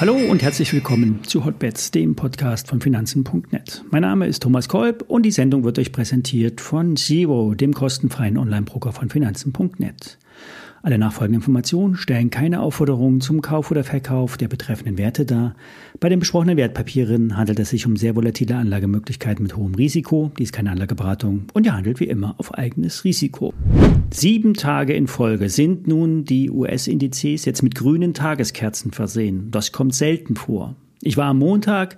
Hallo und herzlich willkommen zu Hotbets, dem Podcast von Finanzen.net. Mein Name ist Thomas Kolb und die Sendung wird euch präsentiert von Zero, dem kostenfreien Online-Broker von Finanzen.net. Alle nachfolgenden Informationen stellen keine Aufforderungen zum Kauf oder Verkauf der betreffenden Werte dar. Bei den besprochenen Wertpapieren handelt es sich um sehr volatile Anlagemöglichkeiten mit hohem Risiko. Dies ist keine Anlageberatung und ihr handelt wie immer auf eigenes Risiko. Sieben Tage in Folge sind nun die US-Indizes jetzt mit grünen Tageskerzen versehen. Das kommt selten vor. Ich war am Montag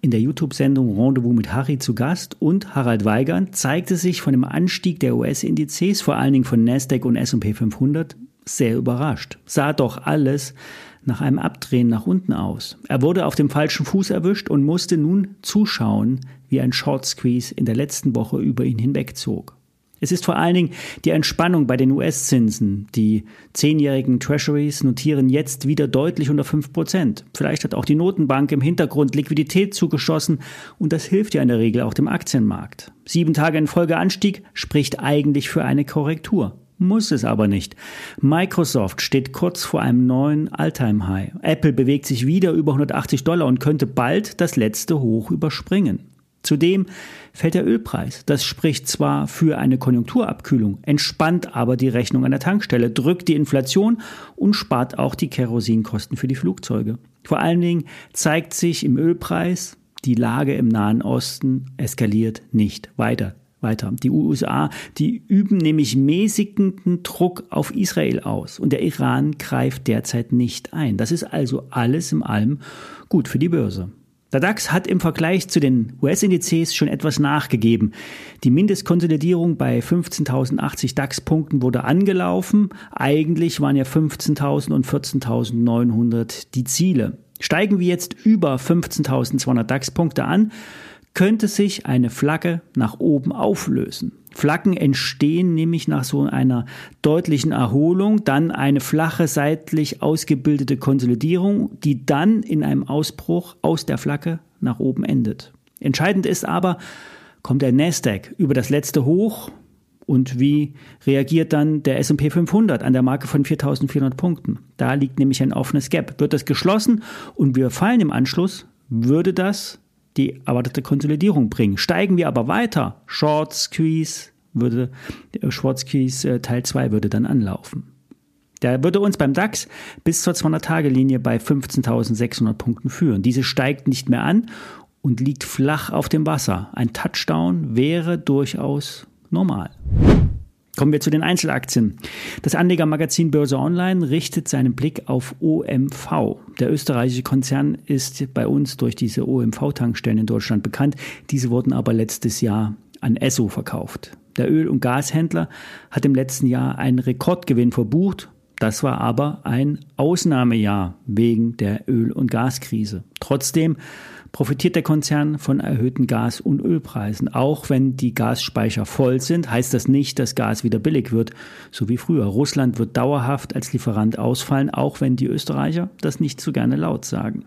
in der YouTube-Sendung Rendezvous mit Harry zu Gast und Harald Weigand zeigte sich von dem Anstieg der US-Indizes, vor allen Dingen von Nasdaq und S&P 500, sehr überrascht. Sah doch alles nach einem Abdrehen nach unten aus. Er wurde auf dem falschen Fuß erwischt und musste nun zuschauen, wie ein Short Squeeze in der letzten Woche über ihn hinwegzog. Es ist vor allen Dingen die Entspannung bei den US-Zinsen. Die zehnjährigen Treasuries notieren jetzt wieder deutlich unter 5 Prozent. Vielleicht hat auch die Notenbank im Hintergrund Liquidität zugeschossen und das hilft ja in der Regel auch dem Aktienmarkt. Sieben Tage in Folge Anstieg spricht eigentlich für eine Korrektur. Muss es aber nicht. Microsoft steht kurz vor einem neuen Alltime-High. Apple bewegt sich wieder über 180 Dollar und könnte bald das letzte Hoch überspringen. Zudem fällt der Ölpreis. Das spricht zwar für eine Konjunkturabkühlung, entspannt aber die Rechnung an der Tankstelle, drückt die Inflation und spart auch die Kerosinkosten für die Flugzeuge. Vor allen Dingen zeigt sich im Ölpreis, die Lage im Nahen Osten eskaliert nicht weiter. Weiter. Die USA, die üben nämlich mäßigenden Druck auf Israel aus und der Iran greift derzeit nicht ein. Das ist also alles im allem gut für die Börse. Der DAX hat im Vergleich zu den US-Indizes schon etwas nachgegeben. Die Mindestkonsolidierung bei 15.080 DAX-Punkten wurde angelaufen. Eigentlich waren ja 15.000 und 14.900 die Ziele. Steigen wir jetzt über 15.200 DAX-Punkte an, könnte sich eine Flagge nach oben auflösen. Flaggen entstehen nämlich nach so einer deutlichen Erholung, dann eine flache seitlich ausgebildete Konsolidierung, die dann in einem Ausbruch aus der Flagge nach oben endet. Entscheidend ist aber, kommt der Nasdaq über das letzte Hoch und wie reagiert dann der S&P 500 an der Marke von 4400 Punkten? Da liegt nämlich ein offenes Gap. Wird das geschlossen und wir fallen im Anschluss, würde das die erwartete Konsolidierung bringen. Steigen wir aber weiter, Short Squeeze würde, Squeeze äh, Teil 2 würde dann anlaufen. Der würde uns beim DAX bis zur 200-Tage-Linie bei 15.600 Punkten führen. Diese steigt nicht mehr an und liegt flach auf dem Wasser. Ein Touchdown wäre durchaus normal. Kommen wir zu den Einzelaktien. Das Anlegermagazin Börse Online richtet seinen Blick auf OMV. Der österreichische Konzern ist bei uns durch diese OMV-Tankstellen in Deutschland bekannt. Diese wurden aber letztes Jahr an Esso verkauft. Der Öl- und Gashändler hat im letzten Jahr einen Rekordgewinn verbucht. Das war aber ein Ausnahmejahr wegen der Öl- und Gaskrise. Trotzdem profitiert der Konzern von erhöhten Gas- und Ölpreisen. Auch wenn die Gasspeicher voll sind, heißt das nicht, dass Gas wieder billig wird, so wie früher. Russland wird dauerhaft als Lieferant ausfallen, auch wenn die Österreicher das nicht so gerne laut sagen.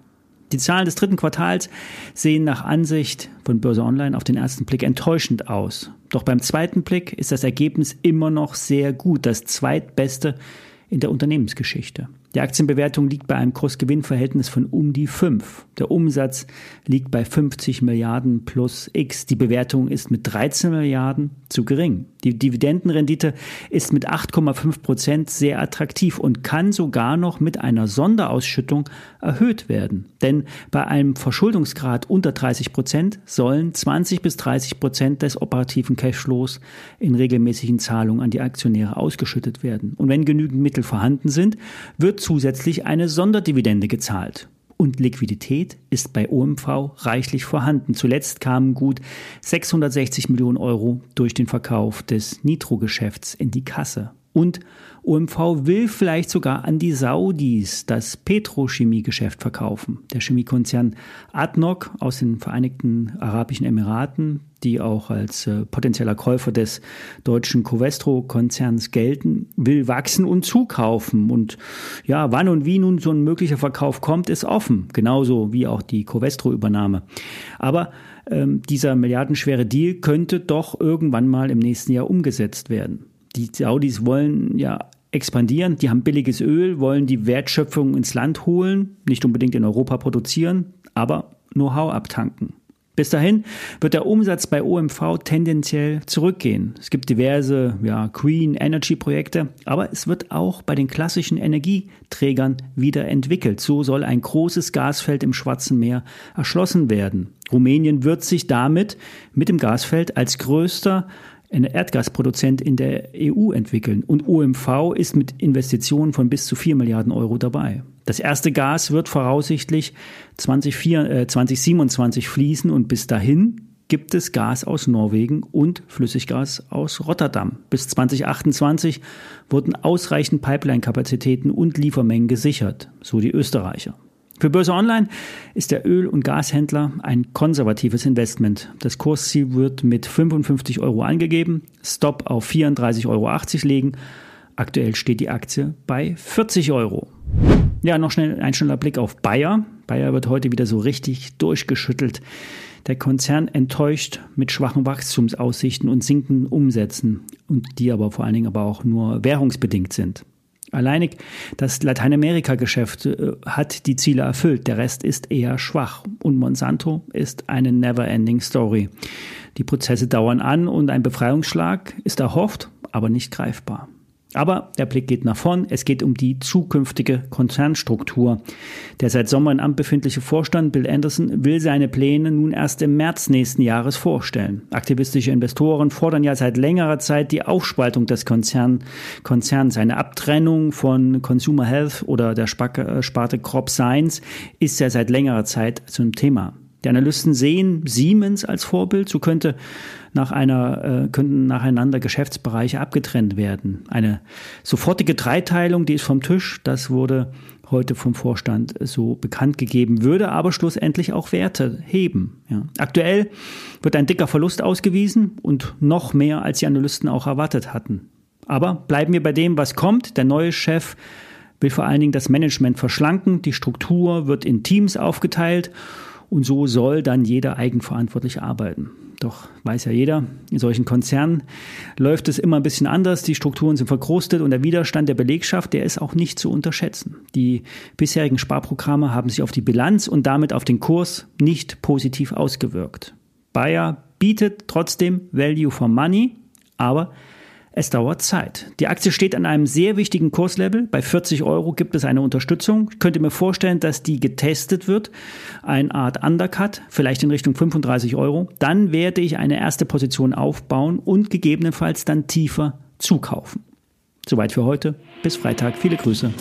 Die Zahlen des dritten Quartals sehen nach Ansicht von Börse Online auf den ersten Blick enttäuschend aus. Doch beim zweiten Blick ist das Ergebnis immer noch sehr gut, das zweitbeste in der Unternehmensgeschichte. Die Aktienbewertung liegt bei einem Kursgewinnverhältnis von um die 5. Der Umsatz liegt bei 50 Milliarden plus X. Die Bewertung ist mit 13 Milliarden zu gering. Die Dividendenrendite ist mit 8,5 Prozent sehr attraktiv und kann sogar noch mit einer Sonderausschüttung erhöht werden. Denn bei einem Verschuldungsgrad unter 30 Prozent sollen 20 bis 30 Prozent des operativen Cashflows in regelmäßigen Zahlungen an die Aktionäre ausgeschüttet werden. Und wenn genügend Mittel vorhanden sind, wird zusätzlich eine Sonderdividende gezahlt. Und Liquidität ist bei OMV reichlich vorhanden. Zuletzt kamen gut 660 Millionen Euro durch den Verkauf des Nitro-Geschäfts in die Kasse. Und OMV will vielleicht sogar an die Saudis das Petrochemiegeschäft verkaufen. Der Chemiekonzern ADNOC aus den Vereinigten Arabischen Emiraten, die auch als äh, potenzieller Käufer des deutschen Covestro-Konzerns gelten, will wachsen und zukaufen. Und ja, wann und wie nun so ein möglicher Verkauf kommt, ist offen. Genauso wie auch die Covestro-Übernahme. Aber ähm, dieser milliardenschwere Deal könnte doch irgendwann mal im nächsten Jahr umgesetzt werden. Die Saudis wollen ja expandieren, die haben billiges Öl, wollen die Wertschöpfung ins Land holen, nicht unbedingt in Europa produzieren, aber Know-how abtanken. Bis dahin wird der Umsatz bei OMV tendenziell zurückgehen. Es gibt diverse ja, Green Energy Projekte, aber es wird auch bei den klassischen Energieträgern wieder entwickelt. So soll ein großes Gasfeld im Schwarzen Meer erschlossen werden. Rumänien wird sich damit mit dem Gasfeld als größter Erdgasproduzent in der EU entwickeln. Und OMV ist mit Investitionen von bis zu 4 Milliarden Euro dabei. Das erste Gas wird voraussichtlich 2024, äh, 2027 fließen und bis dahin gibt es Gas aus Norwegen und Flüssiggas aus Rotterdam. Bis 2028 wurden ausreichend Pipeline-Kapazitäten und Liefermengen gesichert, so die Österreicher. Für Börse Online ist der Öl- und Gashändler ein konservatives Investment. Das Kursziel wird mit 55 Euro angegeben, Stop auf 34,80 Euro legen. Aktuell steht die Aktie bei 40 Euro. Ja, noch schnell ein schneller Blick auf Bayer. Bayer wird heute wieder so richtig durchgeschüttelt. Der Konzern enttäuscht mit schwachen Wachstumsaussichten und sinkenden Umsätzen und die aber vor allen Dingen aber auch nur währungsbedingt sind. Alleinig das Lateinamerika-Geschäft äh, hat die Ziele erfüllt, der Rest ist eher schwach. Und Monsanto ist eine never-ending Story. Die Prozesse dauern an und ein Befreiungsschlag ist erhofft, aber nicht greifbar. Aber der Blick geht nach vorn. Es geht um die zukünftige Konzernstruktur. Der seit Sommer in Amt befindliche Vorstand Bill Anderson will seine Pläne nun erst im März nächsten Jahres vorstellen. Aktivistische Investoren fordern ja seit längerer Zeit die Aufspaltung des Konzern, Konzerns. Eine Abtrennung von Consumer Health oder der Sparte Crop Science ist ja seit längerer Zeit zum Thema. Die Analysten sehen Siemens als Vorbild. So könnte nach einer, äh, könnten nacheinander Geschäftsbereiche abgetrennt werden. Eine sofortige Dreiteilung, die ist vom Tisch. Das wurde heute vom Vorstand so bekannt gegeben, würde aber schlussendlich auch Werte heben. Ja. Aktuell wird ein dicker Verlust ausgewiesen und noch mehr, als die Analysten auch erwartet hatten. Aber bleiben wir bei dem, was kommt. Der neue Chef will vor allen Dingen das Management verschlanken. Die Struktur wird in Teams aufgeteilt und so soll dann jeder eigenverantwortlich arbeiten. Doch weiß ja jeder, in solchen Konzernen läuft es immer ein bisschen anders. Die Strukturen sind verkrustet und der Widerstand der Belegschaft, der ist auch nicht zu unterschätzen. Die bisherigen Sparprogramme haben sich auf die Bilanz und damit auf den Kurs nicht positiv ausgewirkt. Bayer bietet trotzdem Value for Money, aber es dauert Zeit. Die Aktie steht an einem sehr wichtigen Kurslevel. Bei 40 Euro gibt es eine Unterstützung. Ich könnte mir vorstellen, dass die getestet wird. Eine Art Undercut, vielleicht in Richtung 35 Euro. Dann werde ich eine erste Position aufbauen und gegebenenfalls dann tiefer zukaufen. Soweit für heute. Bis Freitag. Viele Grüße.